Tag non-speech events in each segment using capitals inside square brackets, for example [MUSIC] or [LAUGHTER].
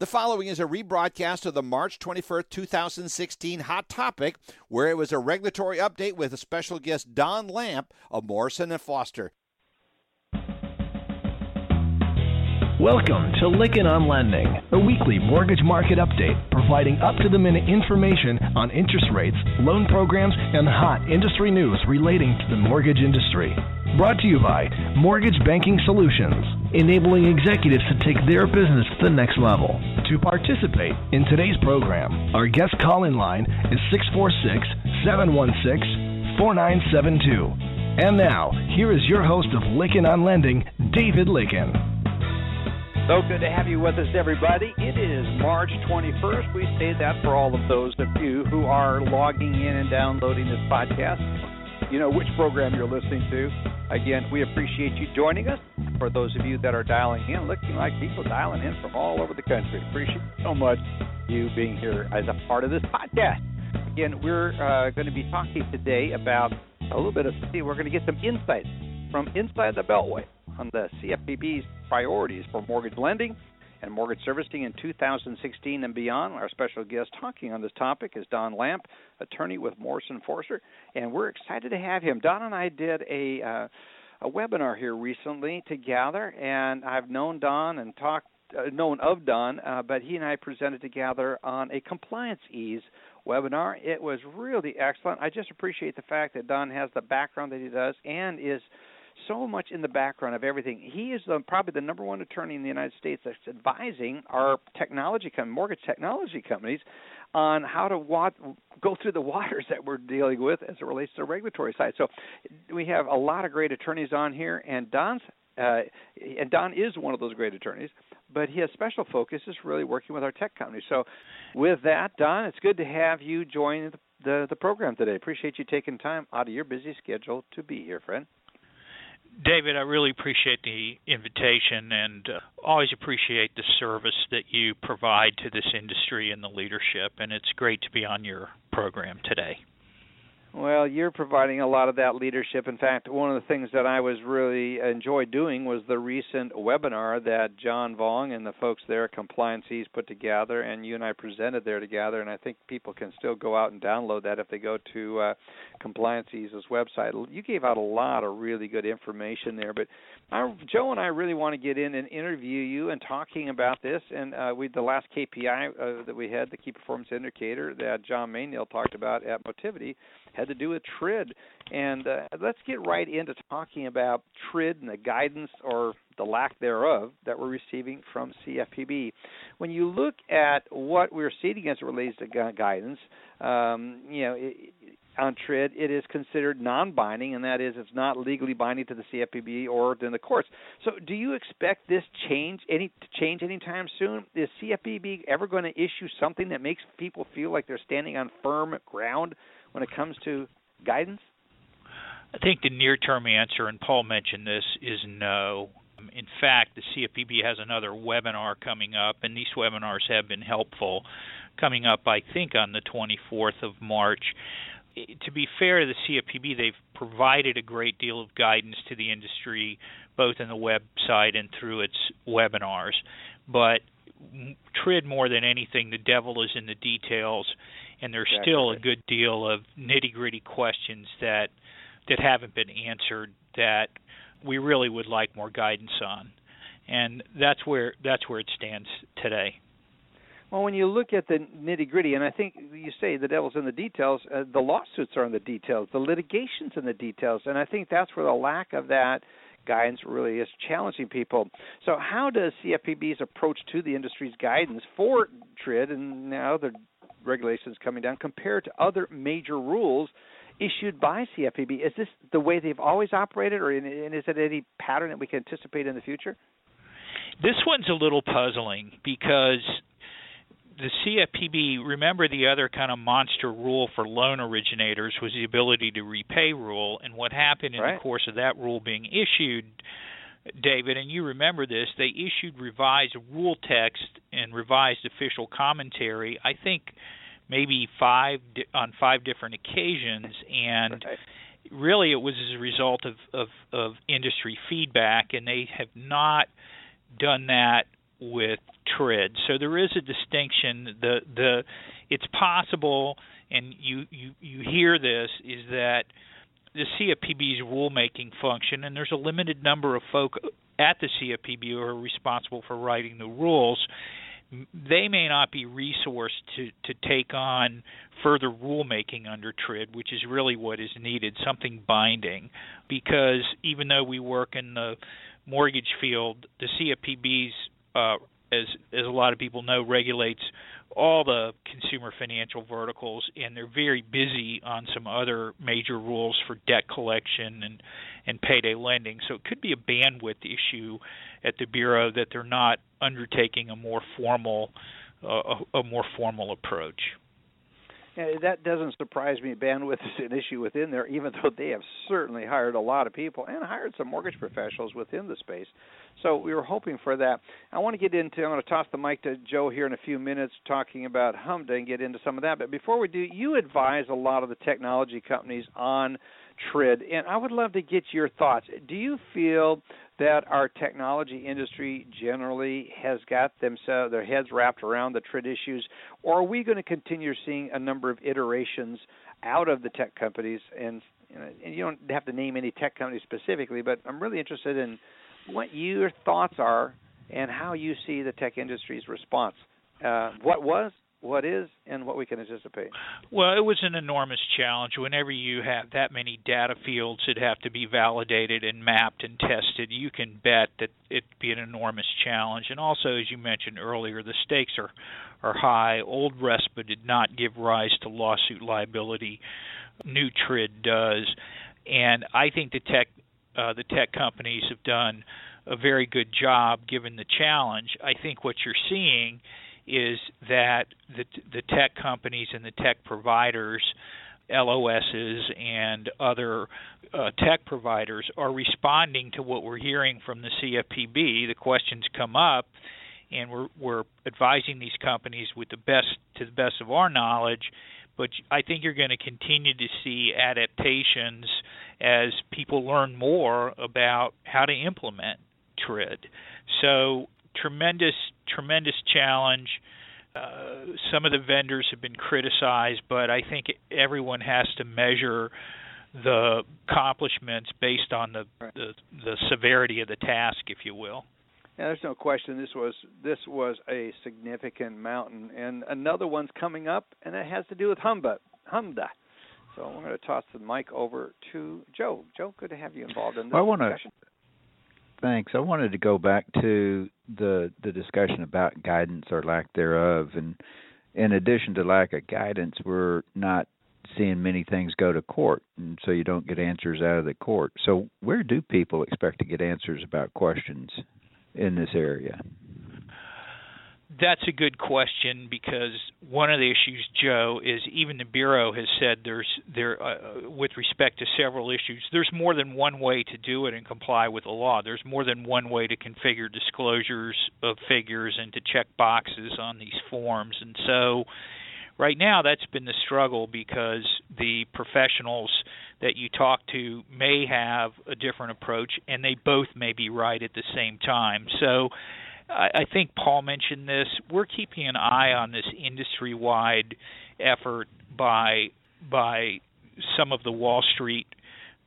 The following is a rebroadcast of the March 21st, 2016 Hot Topic, where it was a regulatory update with a special guest Don Lampe of Morrison and Foerster. Welcome to Lykken on Lending, a weekly mortgage market update providing up to the minute information on interest rates, loan programs, and hot industry news relating to the mortgage industry. Brought to you by Mortgage Banking Solutions, enabling executives to take their business to the next level. To participate in today's program, our guest call in line is 646 716 4972. And now, here is your host of Lykken on Lending, David Lykken. So good to have you with us, everybody. It is March 21st. We say that for all of those of you who are logging in and downloading this podcast. You know which program you're listening to. Again, we appreciate you joining us. For those of you that are dialing in, looking like people dialing in from all over the country, appreciate so much you being here as a part of this podcast. Again, we're uh, going to be talking today about a little bit of, see, we're going to get some insights from inside the Beltway on the CFPB's priorities for mortgage lending and mortgage servicing in 2016 and beyond. Our special guest talking on this topic is Don Lampe, attorney with Morrison Foerster, and we're excited to have him. Don and I did a uh, a webinar here recently together, and I've known Don and talked uh, known of Don, uh, but he and I presented together on a compliance ease webinar. It was really excellent. I just appreciate the fact that Don has the background that he does and is so much in the background of everything. He is the, probably the number one attorney in the United States that's advising our technology com- mortgage technology companies on how to wa- go through the waters that we're dealing with as it relates to the regulatory side. So we have a lot of great attorneys on here, and Don's uh, and Don is one of those great attorneys, but his special focus is really working with our tech companies. So, with that, Don, it's good to have you join the, the, the program today. Appreciate you taking time out of your busy schedule to be here, friend. David, I really appreciate the invitation and uh, always appreciate the service that you provide to this industry and the leadership. And it's great to be on your program today. Well, you're providing a lot of that leadership. In fact, one of the things that I was really enjoyed doing was the recent webinar that John Vong and the folks there at Compliance put together, and you and I presented there together. And I think people can still go out and download that if they go to uh, Compliance website. You gave out a lot of really good information there, but I, Joe and I really want to get in and interview you and talking about this. And uh, we the last KPI uh, that we had, the Key Performance Indicator that John Mayniel talked about at Motivity had to do with TRID. And uh, let's get right into talking about TRID and the guidance or the lack thereof that we're receiving from CFPB. When you look at what we're seeing as it relates to guidance, um, you know, it, on TRID, it is considered non-binding, and that is, it's not legally binding to the CFPB or in the courts. So, do you expect this change any to change anytime soon? Is CFPB ever going to issue something that makes people feel like they're standing on firm ground when it comes to guidance? I think the near term answer, and Paul mentioned this, is no. In fact, the CFPB has another webinar coming up, and these webinars have been helpful. Coming up, I think, on the 24th of March. To be fair to the CFPB, they've provided a great deal of guidance to the industry, both in the website and through its webinars. But TRID more than anything, the devil is in the details, and there's exactly. still a good deal of nitty gritty questions that that haven't been answered that we really would like more guidance on, and that's where that's where it stands today. Well, when you look at the nitty gritty, and I think you say the devil's in the details, uh, the lawsuits are in the details, the litigation's in the details, and I think that's where the lack of that guidance really is challenging people. So, how does CFPB's approach to the industry's guidance for TRID and now the regulations coming down compared to other major rules issued by CFPB? Is this the way they've always operated, or and is it any pattern that we can anticipate in the future? This one's a little puzzling because the CFPB, remember the other kind of monster rule for loan originators was the ability to repay rule. And what happened in right. the course of that rule being issued, David, and you remember this, they issued revised rule text and revised official commentary, I think maybe five on five different occasions. And right. really it was as a result of, of, of industry feedback, and they have not done that with TRID. So there is a distinction. The the it's possible, and you you you hear this is that the CFPB's rulemaking function, and there's a limited number of folk at the CFPB who are responsible for writing the rules. They may not be resourced to, to take on further rulemaking under TRID, which is really what is needed, something binding. Because even though we work in the mortgage field, the CFPB's, uh, as as a lot of people know, regulates all the consumer financial verticals, and they're very busy on some other major rules for debt collection and and payday lending. So it could be a bandwidth issue at the bureau that they're not undertaking a more formal uh, a, a more formal approach. That doesn't surprise me. Bandwidth is an issue within there, even though they have certainly hired a lot of people and hired some mortgage professionals within the space. So we were hoping for that. I want to get into. I'm going to toss the mic to Joe here in a few minutes, talking about HMDA and get into some of that. But before we do, you advise a lot of the technology companies on TRID, and I would love to get your thoughts. Do you feel that our technology industry generally has got themselves their heads wrapped around the TRID issues, or are we going to continue seeing a number of iterations out of the tech companies? And, and you don't have to name any tech companies specifically, but I'm really interested in what your thoughts are and how you see the tech industry's response. Uh, what was what is and what we can anticipate? Well, it was an enormous challenge. Whenever you have that many data fields that have to be validated and mapped and tested, you can bet that it'd be an enormous challenge. And also, as you mentioned earlier, the stakes are are high. Old RESPA did not give rise to lawsuit liability. New TRID does, and I think the tech uh, the tech companies have done a very good job given the challenge. I think what you're seeing is that the, the tech companies and the tech providers, LOSs and other uh, tech providers, are responding to what we're hearing from the CFPB. The questions come up, and we're, we're advising these companies with the best to the best of our knowledge. But I think you're going to continue to see adaptations as people learn more about how to implement TRID. So tremendous, tremendous challenge. Uh, some of the vendors have been criticized, but I think everyone has to measure the accomplishments based on the, the the severity of the task, if you will. Yeah, there's no question this was this was a significant mountain, and another one's coming up, and it has to do with HMDA. HMDA. So I'm going to toss the mic over to Joe. Joe, good to have you involved in this well, I want discussion. To, thanks. I wanted to go back to the the discussion about guidance or lack thereof, and in addition to lack of guidance, we're not seeing many things go to court, and so you don't get answers out of the court. So where do people expect to get answers about questions in this area? That's a good question because one of the issues, Joe, is even the bureau has said there's there uh, with respect to several issues. There's more than one way to do it and comply with the law. There's more than one way to configure disclosures of figures and to check boxes on these forms. And so, right now, that's been the struggle because the professionals that you talk to may have a different approach, and they both may be right at the same time. So I, I think Paul mentioned this. We're keeping an eye on this industry-wide effort by by some of the Wall Street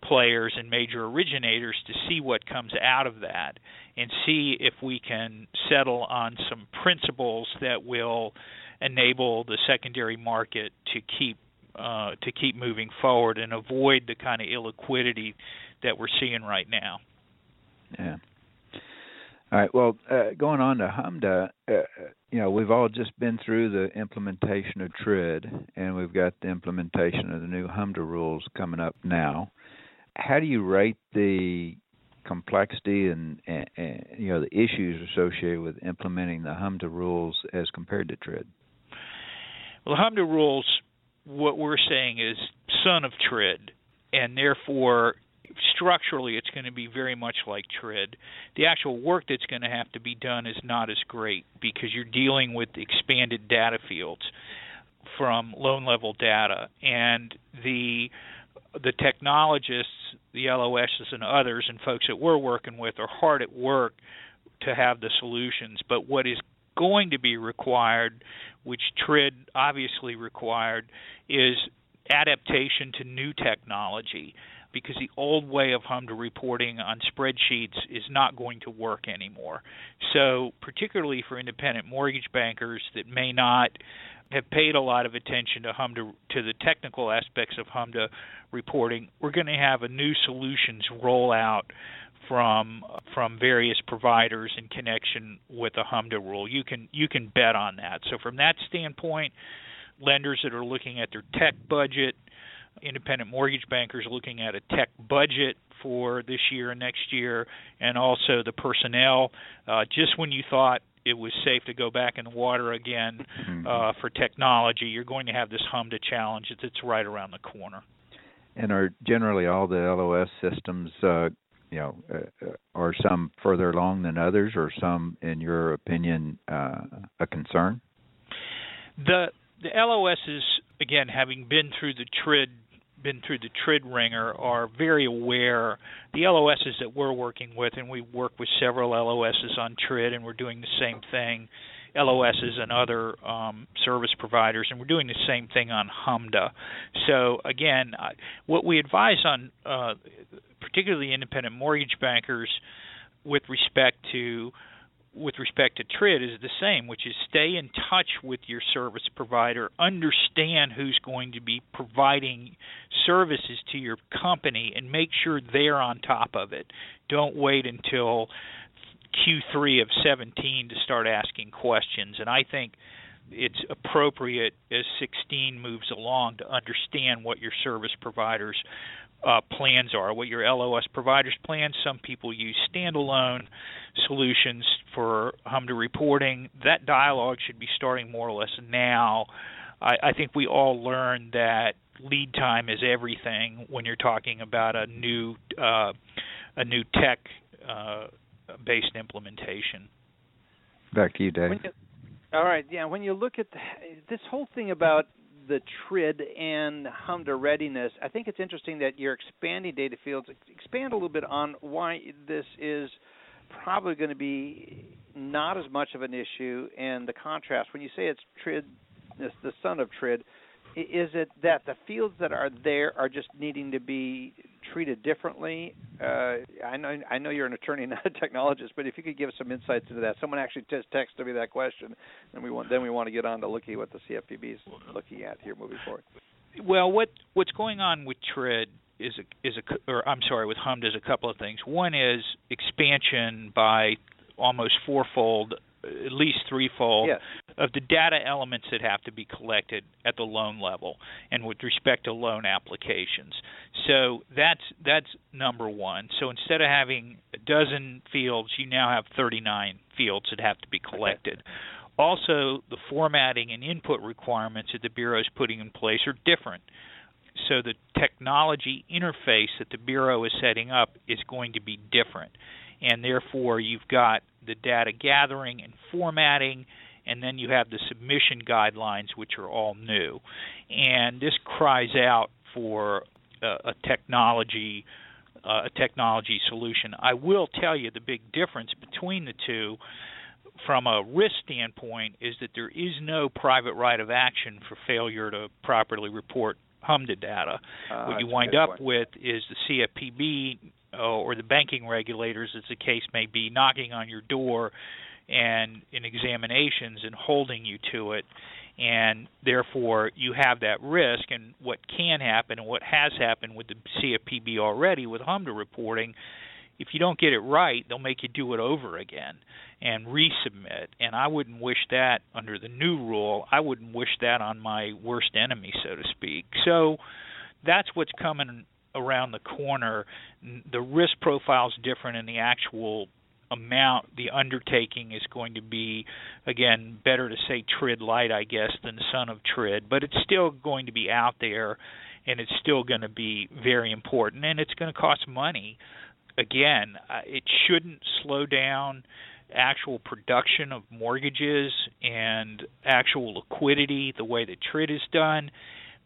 players and major originators to see what comes out of that and see if we can settle on some principles that will enable the secondary market to keep uh, to keep moving forward and avoid the kind of illiquidity that we're seeing right now. Yeah. All right. Well, uh, going on to HMDA, uh, you know, we've all just been through the implementation of TRID, and we've got the implementation of the new HMDA rules coming up now. How do you rate the complexity and, and, and you know the issues associated with implementing the HMDA rules as compared to TRID? Well, HMDA rules, what we're saying is son of TRID, and therefore structurally it's going to be very much like TRID. The actual work that's going to have to be done is not as great because you're dealing with expanded data fields from loan level data and the the technologists, the LOSs and others and folks that we're working with are hard at work to have the solutions. But what is going to be required, which TRID obviously required, is adaptation to new technology because the old way of HMDA reporting on spreadsheets is not going to work anymore. So, particularly for independent mortgage bankers that may not have paid a lot of attention to HMDA to the technical aspects of HMDA reporting, we're going to have a new solutions roll out from from various providers in connection with the HMDA rule. You can you can bet on that. So from that standpoint, lenders that are looking at their tech budget, independent mortgage bankers looking at a tech budget for this year and next year, and also the personnel. Uh, just when you thought it was safe to go back in the water again mm-hmm. uh, for technology, you're going to have this HMDA challenge that's it's right around the corner. And are generally all the LOS systems uh, you know, uh, uh, are some further along than others, or some, in your opinion, uh, a concern? The the LOSs, again, having been through the TRID been through the TRID ringer are very aware. The LOSs that we're working with, and we work with several LOSs on TRID, and we're doing the same thing. LOSs and other um, service providers, and we're doing the same thing on HMDA. So again, what we advise on, uh, particularly independent mortgage bankers, with respect to with respect to TRID is the same, which is stay in touch with your service provider, understand who's going to be providing services to your company, and make sure they're on top of it. Don't wait until Q3 of 17 to start asking questions. And I think it's appropriate as 16 moves along to understand what your service providers uh, plans are, what your LOS providers plans. Some people use standalone solutions for HMDA reporting. That dialogue should be starting more or less now. I, I think we all learned that lead time is everything when you're talking about a new uh, a new tech uh, based implementation. Back to you, Dave. You, all right, yeah. When you look at the, this whole thing about the TRID and HMDA readiness, I think it's interesting that you're expanding data fields. Expand a little bit on why this is probably going to be not as much of an issue, and the contrast. When you say it's TRID, it's the son of TRID, is it that the fields that are there are just needing to be treated differently? Uh, I know I know you're an attorney, [LAUGHS] not a technologist, but if you could give us some insights into that. Someone actually just texted me that question, and we want then we want to get on to looking at what the CFPB is looking at here moving forward. Well, what what's going on with TRID is a, is a or I'm sorry with HMDA is a couple of things. One is expansion by almost fourfold at least threefold yes. of the data elements that have to be collected at the loan level and with respect to loan applications. So that's that's number one. So instead of having a dozen fields, you now have 39 fields that have to be collected. Okay. Also, the formatting and input requirements that the Bureau is putting in place are different. So the technology interface that the Bureau is setting up is going to be different. And therefore, you've got the data gathering and formatting, and then you have the submission guidelines, which are all new. And this cries out for a, a technology uh, a technology solution. I will tell you the big difference between the two from a risk standpoint is that there is no private right of action for failure to properly report HMDA data. Uh, what you wind up with is the CFPB Uh, or the banking regulators, as the case may be, knocking on your door and in examinations and holding you to it. And therefore you have that risk. And what can happen and what has happened with the CFPB already with HMDA reporting if you don't get it right they'll make you do it over again and resubmit. And I wouldn't wish that under the new rule. I wouldn't wish that on my worst enemy so to speak. So that's what's coming around the corner, the risk profile is different, and the actual amount, the undertaking is going to be, again, better to say TRID light, I guess, than son of TRID, but it's still going to be out there, and it's still going to be very important, and it's going to cost money. Again, it shouldn't slow down actual production of mortgages and actual liquidity the way that TRID is done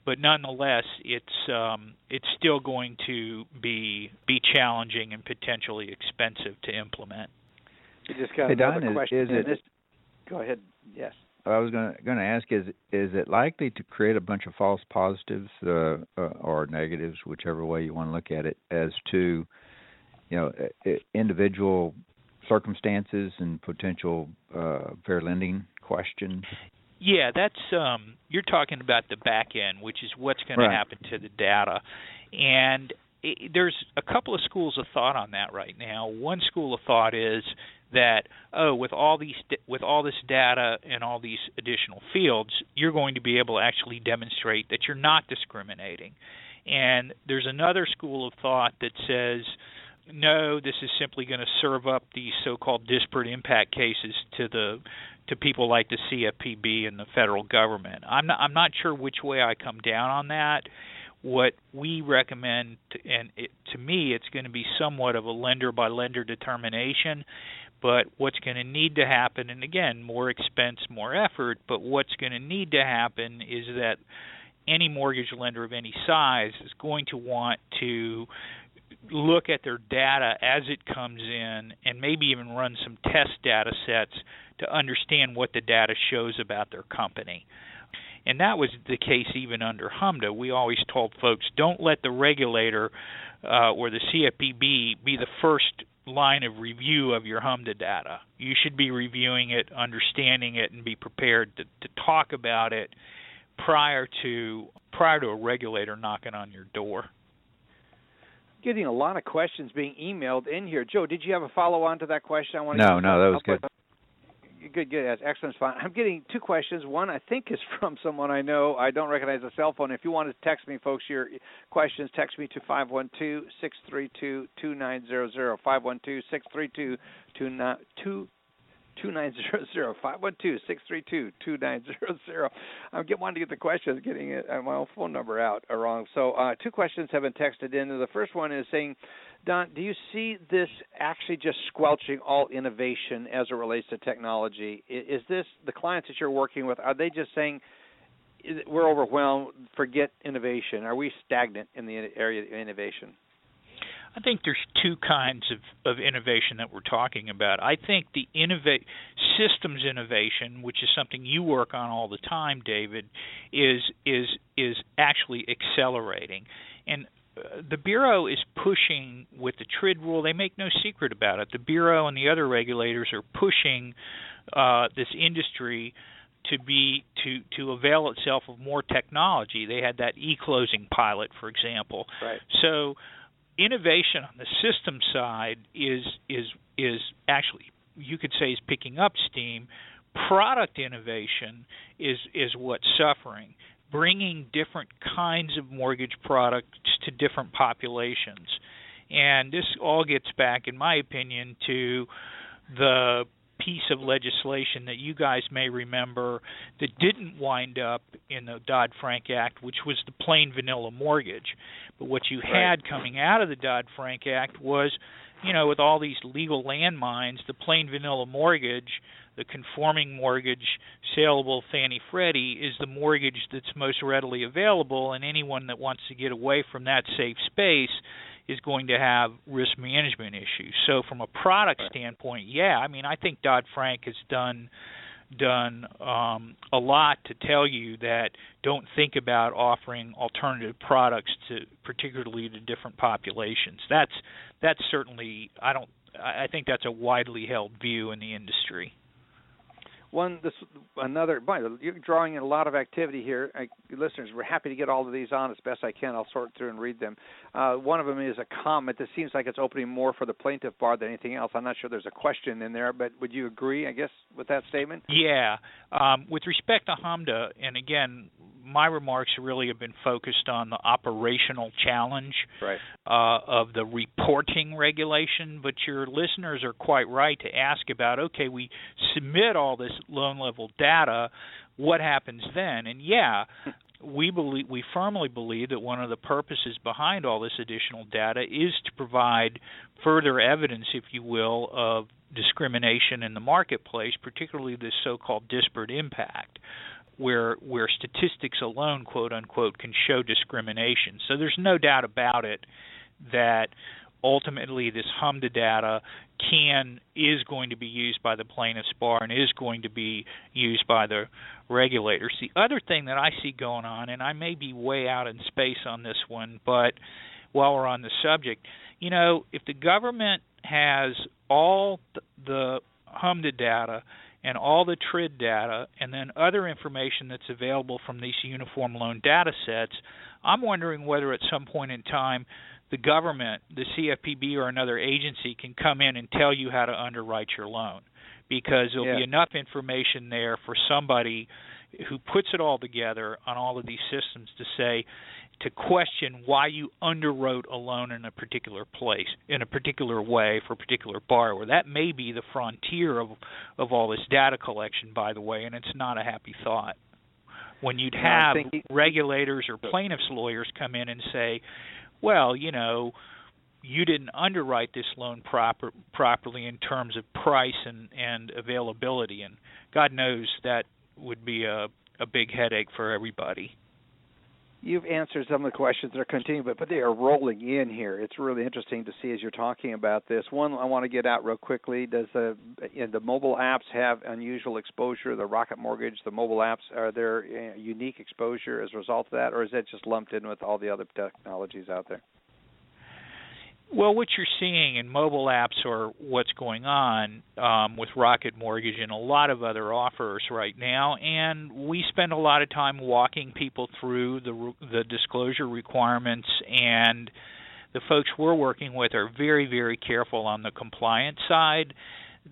but nonetheless, it's um, it's still going to be be challenging and potentially expensive to implement. We just got hey, Don, another is, question. Is it, this, Go ahead. Yes. I was going to ask is is it likely to create a bunch of false positives uh, uh, or negatives, whichever way you want to look at it, as to you know individual circumstances and potential uh, fair lending questions? Yeah, that's um, you're talking about the back end, which is what's going right. to happen to the data, and it, there's a couple of schools of thought on that right now. One school of thought is that oh, with all these with all this data and all these additional fields, you're going to be able to actually demonstrate that you're not discriminating. And there's another school of thought that says no, this is simply going to serve up these so-called disparate impact cases to the to people like the CFPB and the federal government. I'm not I'm not sure which way I come down on that. What we recommend, and it, to me, it's going to be somewhat of a lender by lender determination. But what's going to need to happen, and again, more expense, more effort. But what's going to need to happen is that any mortgage lender of any size is going to want to look at their data as it comes in and maybe even run some test data sets to understand what the data shows about their company. And that was the case even under HMDA. We always told folks don't let the regulator uh, or the CFPB be the first line of review of your HMDA data. You should be reviewing it, understanding it, and be prepared to, to talk about it prior to prior to a regulator knocking on your door getting a lot of questions being emailed in here. Joe, did you have a follow on to that question? I want to. no, no, that was good. Good, good. That's excellent. Fine. I'm getting two questions. One, I think, is [LAUGHS] from someone I know. I don't recognize the cell phone. If you want to text me, folks, your questions, text me to 512 632 2900. 512 632 2900 512 632 2900. I'm get wanting to get the questions, getting it, uh, my own phone number out uh, wrong. So uh, two questions have been texted in. The first one is saying, Don, do you see this actually just squelching all innovation as it relates to technology? Is this the clients that you're working with? Are they just saying we're overwhelmed, forget innovation? Are we stagnant in the area of innovation? I think there's two kinds of, of innovation that we're talking about. I think the innovate systems innovation, which is something you work on all the time, David, is is is actually accelerating. And uh, the bureau is pushing with the TRID rule. They make no secret about it. The bureau and the other regulators are pushing uh, this industry to be to to avail itself of more technology. They had that e-closing pilot, for example. Right. So innovation on the system side is is is actually you could say is picking up steam. Product innovation is is what's suffering. Bringing different kinds of mortgage products to different populations, and this all gets back, in my opinion, to the piece of legislation that you guys may remember that didn't wind up in the Dodd Frank Act, which was the plain vanilla mortgage. But what you had coming out of the Dodd Frank Act was, you know, with all these legal landmines, the plain vanilla mortgage, the conforming mortgage, saleable Fannie Freddie is the mortgage that's most readily available, and anyone that wants to get away from that safe space is going to have risk management issues. So from a product standpoint, yeah, I mean I think Dodd Frank has done done um, a lot to tell you that don't think about offering alternative products to particularly to different populations. That's that's certainly I don't I think that's a widely held view in the industry one this another boy, you're drawing in a lot of activity here. I, listeners we're happy to get all of these on as best i can. I'll sort through and read them. Uh, one of them is a comment. That seems like it's opening more for the plaintiff bar than anything else. I'm not sure there's a question in there but would you agree i guess with that statement? Yeah. Um, with respect to HMDA, and again my remarks really have been focused on the operational challenge right. uh, of the reporting regulation. But your listeners are quite right to ask about okay, we submit all this loan level data, what happens then? And yeah, we believe we firmly believe that one of the purposes behind all this additional data is to provide further evidence, if you will, of discrimination in the marketplace, particularly this so-called disparate impact where where statistics alone, quote unquote, can show discrimination. So there's no doubt about it that ultimately this HMDA data can is going to be used by the plaintiffs bar and is going to be used by the regulators. The other thing that I see going on, and I may be way out in space on this one, but while we're on the subject, you know, if the government has all the HMDA data and all the TRID data and then other information that's available from these uniform loan data sets, I'm wondering whether at some point in time the government, the CFPB or another agency can come in and tell you how to underwrite your loan because there'll yeah. be enough information there for somebody who puts it all together on all of these systems to say to question why you underwrote a loan in a particular place in a particular way for a particular borrower that may be the frontier of of all this data collection by the way and it's not a happy thought when you'd have regulators or plaintiffs lawyers come in and say well, you know, you didn't underwrite this loan proper properly in terms of price and and availability and God knows that would be a a big headache for everybody. You've answered some of the questions that are continuing, but, but they are rolling in here. It's really interesting to see as you're talking about this. One I want to get out real quickly: Does the you know, the mobile apps have unusual exposure? The Rocket Mortgage, the mobile apps, are there uh, unique exposure as a result of that, or is that just lumped in with all the other technologies out there? Well, what you're seeing in mobile apps or what's going on um, with Rocket Mortgage and a lot of other offers right now, and we spend a lot of time walking people through the the disclosure requirements, and the folks we're working with are very, very careful on the compliance side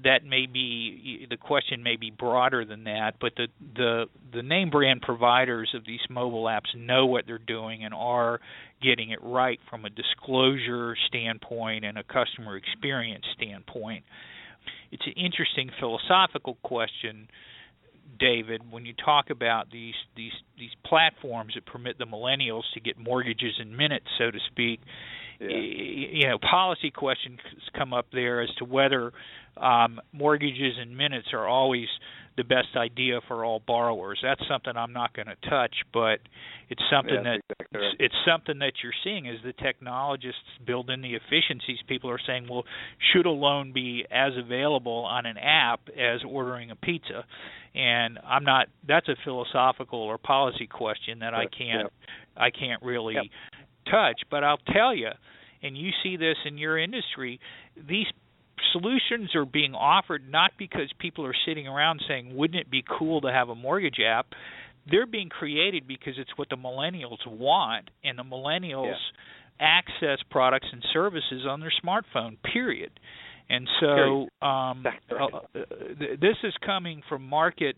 that may be the question may be broader than that, but the the the name brand providers of these mobile apps know what they're doing and are getting it right from a disclosure standpoint and a customer experience standpoint. It's an interesting philosophical question, David, when you talk about these these these platforms that permit the millennials to get mortgages in minutes, so to speak. Yeah. You know, policy questions come up there as to whether um, mortgages and minutes are always the best idea for all borrowers. That's something I'm not going to touch, but it's something yeah, that exactly right. it's, it's something that you're seeing as the technologists build in the efficiencies. People are saying, well, should a loan be as available on an app as ordering a pizza? And I'm not. That's a philosophical or policy question that I can't. I can't really. Touch. But I'll tell you, and you see this in your industry, these solutions are being offered not because people are sitting around saying, wouldn't it be cool to have a mortgage app? They're being created because it's what the millennials want, and the millennials yeah. access products and services on their smartphone, period. And so um, uh, this is coming from market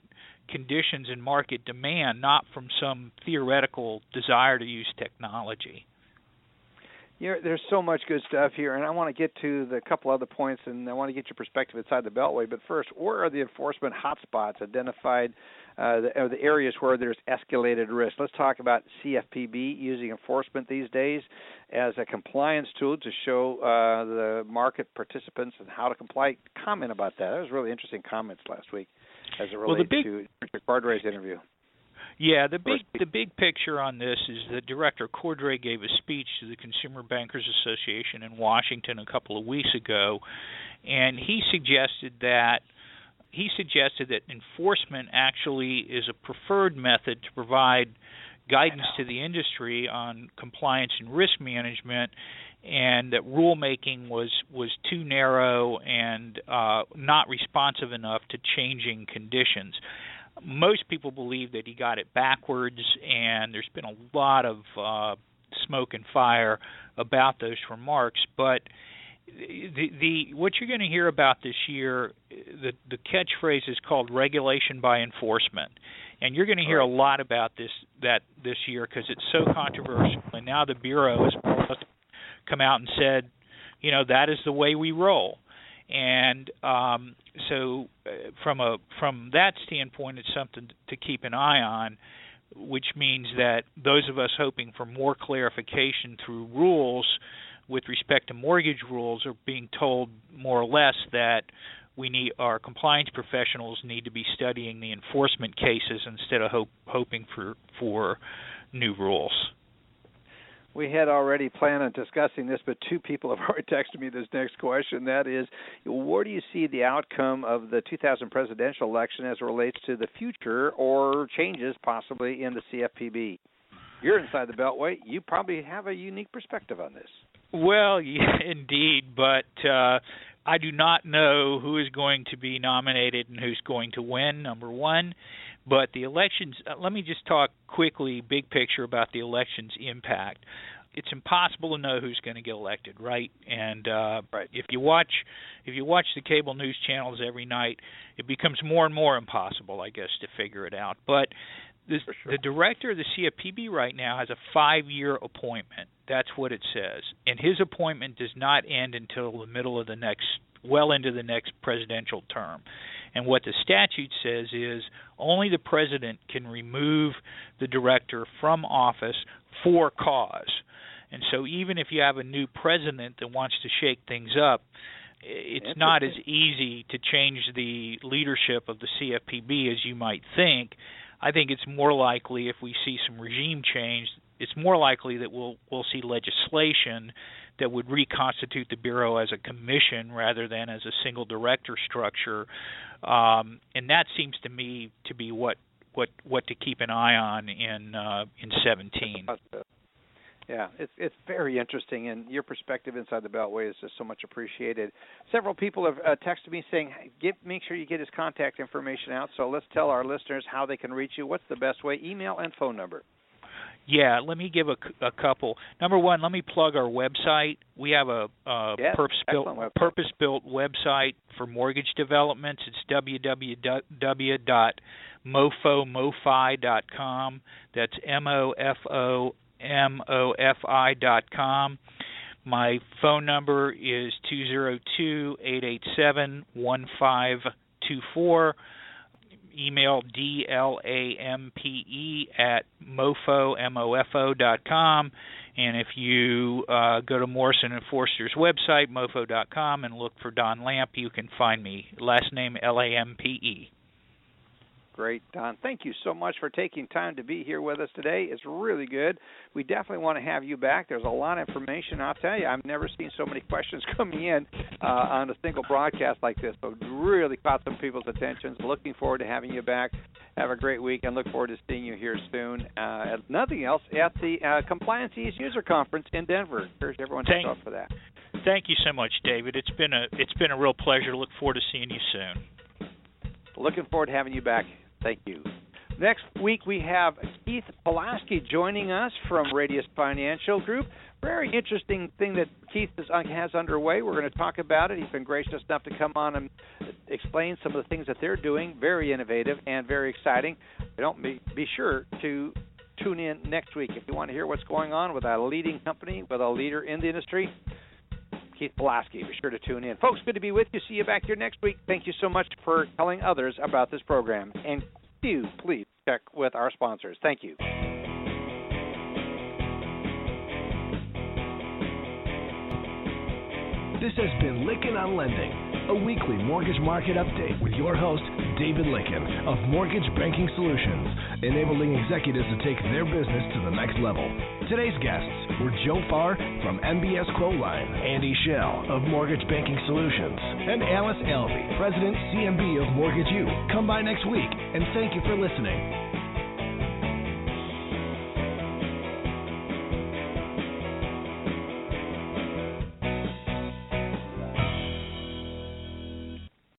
conditions and market demand, not from some theoretical desire to use technology. You're, there's so much good stuff here, and I want to get to the couple other points, and I want to get your perspective inside the Beltway. But first, where are the enforcement hotspots identified, uh, the, or the areas where there's escalated risk? Let's talk about CFPB using enforcement these days as a compliance tool to show uh, the market participants and how to comply. Comment about that. That was really interesting comments last week as it relates well, big, to Richard Cordray's interview. Yeah, the big the big picture on this is that Director Cordray gave a speech to the Consumer Bankers Association in Washington a couple of weeks ago, and he suggested that he suggested that enforcement actually is a preferred method to provide guidance to the industry on compliance and risk management and that rulemaking was was too narrow and uh, not responsive enough to changing conditions most people believe that he got it backwards, and there's been a lot of uh, smoke and fire about those remarks. But the the what you're going to hear about this year, the the catchphrase is called regulation by enforcement, and you're going to hear a lot about this that this year because it's so controversial. And now the bureau has come out and said, you know, that is the way we roll and um, so uh, from a from that standpoint, it's something to keep an eye on, which means that those of us hoping for more clarification through rules with respect to mortgage rules are being told more or less that we need our compliance professionals need to be studying the enforcement cases instead of hope, hoping for for new rules. We had already planned on discussing this, but two people have [LAUGHS] already texted me this next question. That is, where do you see the outcome of the 2000 presidential election as it relates to the future or changes possibly in the CFPB? You're inside the Beltway. You probably have a unique perspective on this. Well, [LAUGHS] yeah, indeed, but uh, I do not know who is going to be nominated and who's going to win. Number one, but the elections. Uh, let me just talk quickly, big picture about the elections' impact. It's impossible to know who's going to get elected, right? And uh, right. if you watch, if you watch the cable news channels every night, it becomes more and more impossible, I guess, to figure it out. But the, sure. the director of the CFPB right now has a five-year appointment. That's what it says, and his appointment does not end until the middle of the next, well into the next presidential term. And what the statute says is only the president can remove the director from office for cause. And so even if you have a new president that wants to shake things up, it's not as easy to change the leadership of the CFPB as you might think. I think it's more likely if we see some regime change, it's more likely that we'll we'll see legislation that would reconstitute the bureau as a commission rather than as a single director structure, um, and that seems to me to be what what what to keep an eye on in uh, in 17. Yeah, it's it's very interesting, and your perspective inside the Beltway is just so much appreciated. Several people have uh, texted me saying, "Get make sure you get his contact information out." So let's tell our listeners how they can reach you. What's the best way? Email and phone number. Yeah, let me give a, a couple. Number one, let me plug our website. We have a, uh, a yes, purpose-built website. purpose-built website for mortgage developments. It's www.mofomofi.com. That's M O F O M-O-F-I dot com. My phone number is two zero two eight eight seven one five two four. Email D-L-A-M-P-E at mofo, M-O-F-O dot com. And if you uh, go to Morrison and Foerster's website, mofo dot com, and look for Don Lampe, you can find me. Last name L-A-M-P-E. Great, Don. Thank you so much for taking time to be here with us today. It's really good. We definitely want to have you back. There's a lot of information. I'll tell you, I've never seen so many questions [LAUGHS] coming in uh, on a single broadcast like this. So really caught some people's attentions. Looking forward to having you back. Have a great week and look forward to seeing you here soon. Uh, nothing else, at the uh, ComplianceEase User Conference in Denver. Encourage everyone to show up for that. Thank you so much, David. It's been a it's been a real pleasure. Look forward to seeing you soon. Looking forward to having you back. Thank you. Next week we have Keith Pulaski joining us from Radius Financial Group. Very interesting thing that Keith uh, has underway. We're going to talk about it. He's been gracious enough to come on and explain some of the things that they're doing. Very innovative and very exciting. Don't be, be sure to tune in next week if you want to hear what's going on with a leading company, with a leader in the industry. Keith Pulaski. Be sure to tune in. Folks, good to be with you. See you back here next week. Thank you so much for telling others about this program. And do please check with our sponsors. Thank you. This has been Lykken on Lending, a weekly mortgage market update with your host, David Lykken of Mortgage Banking Solutions, enabling executives to take their business to the next level. Today's guests were Joe Farr from MBS Quoteline, Andy Shell of Mortgage Banking Solutions, and Alice Alvey, President CMB of Mortgage U. Come by next week, and thank you for listening.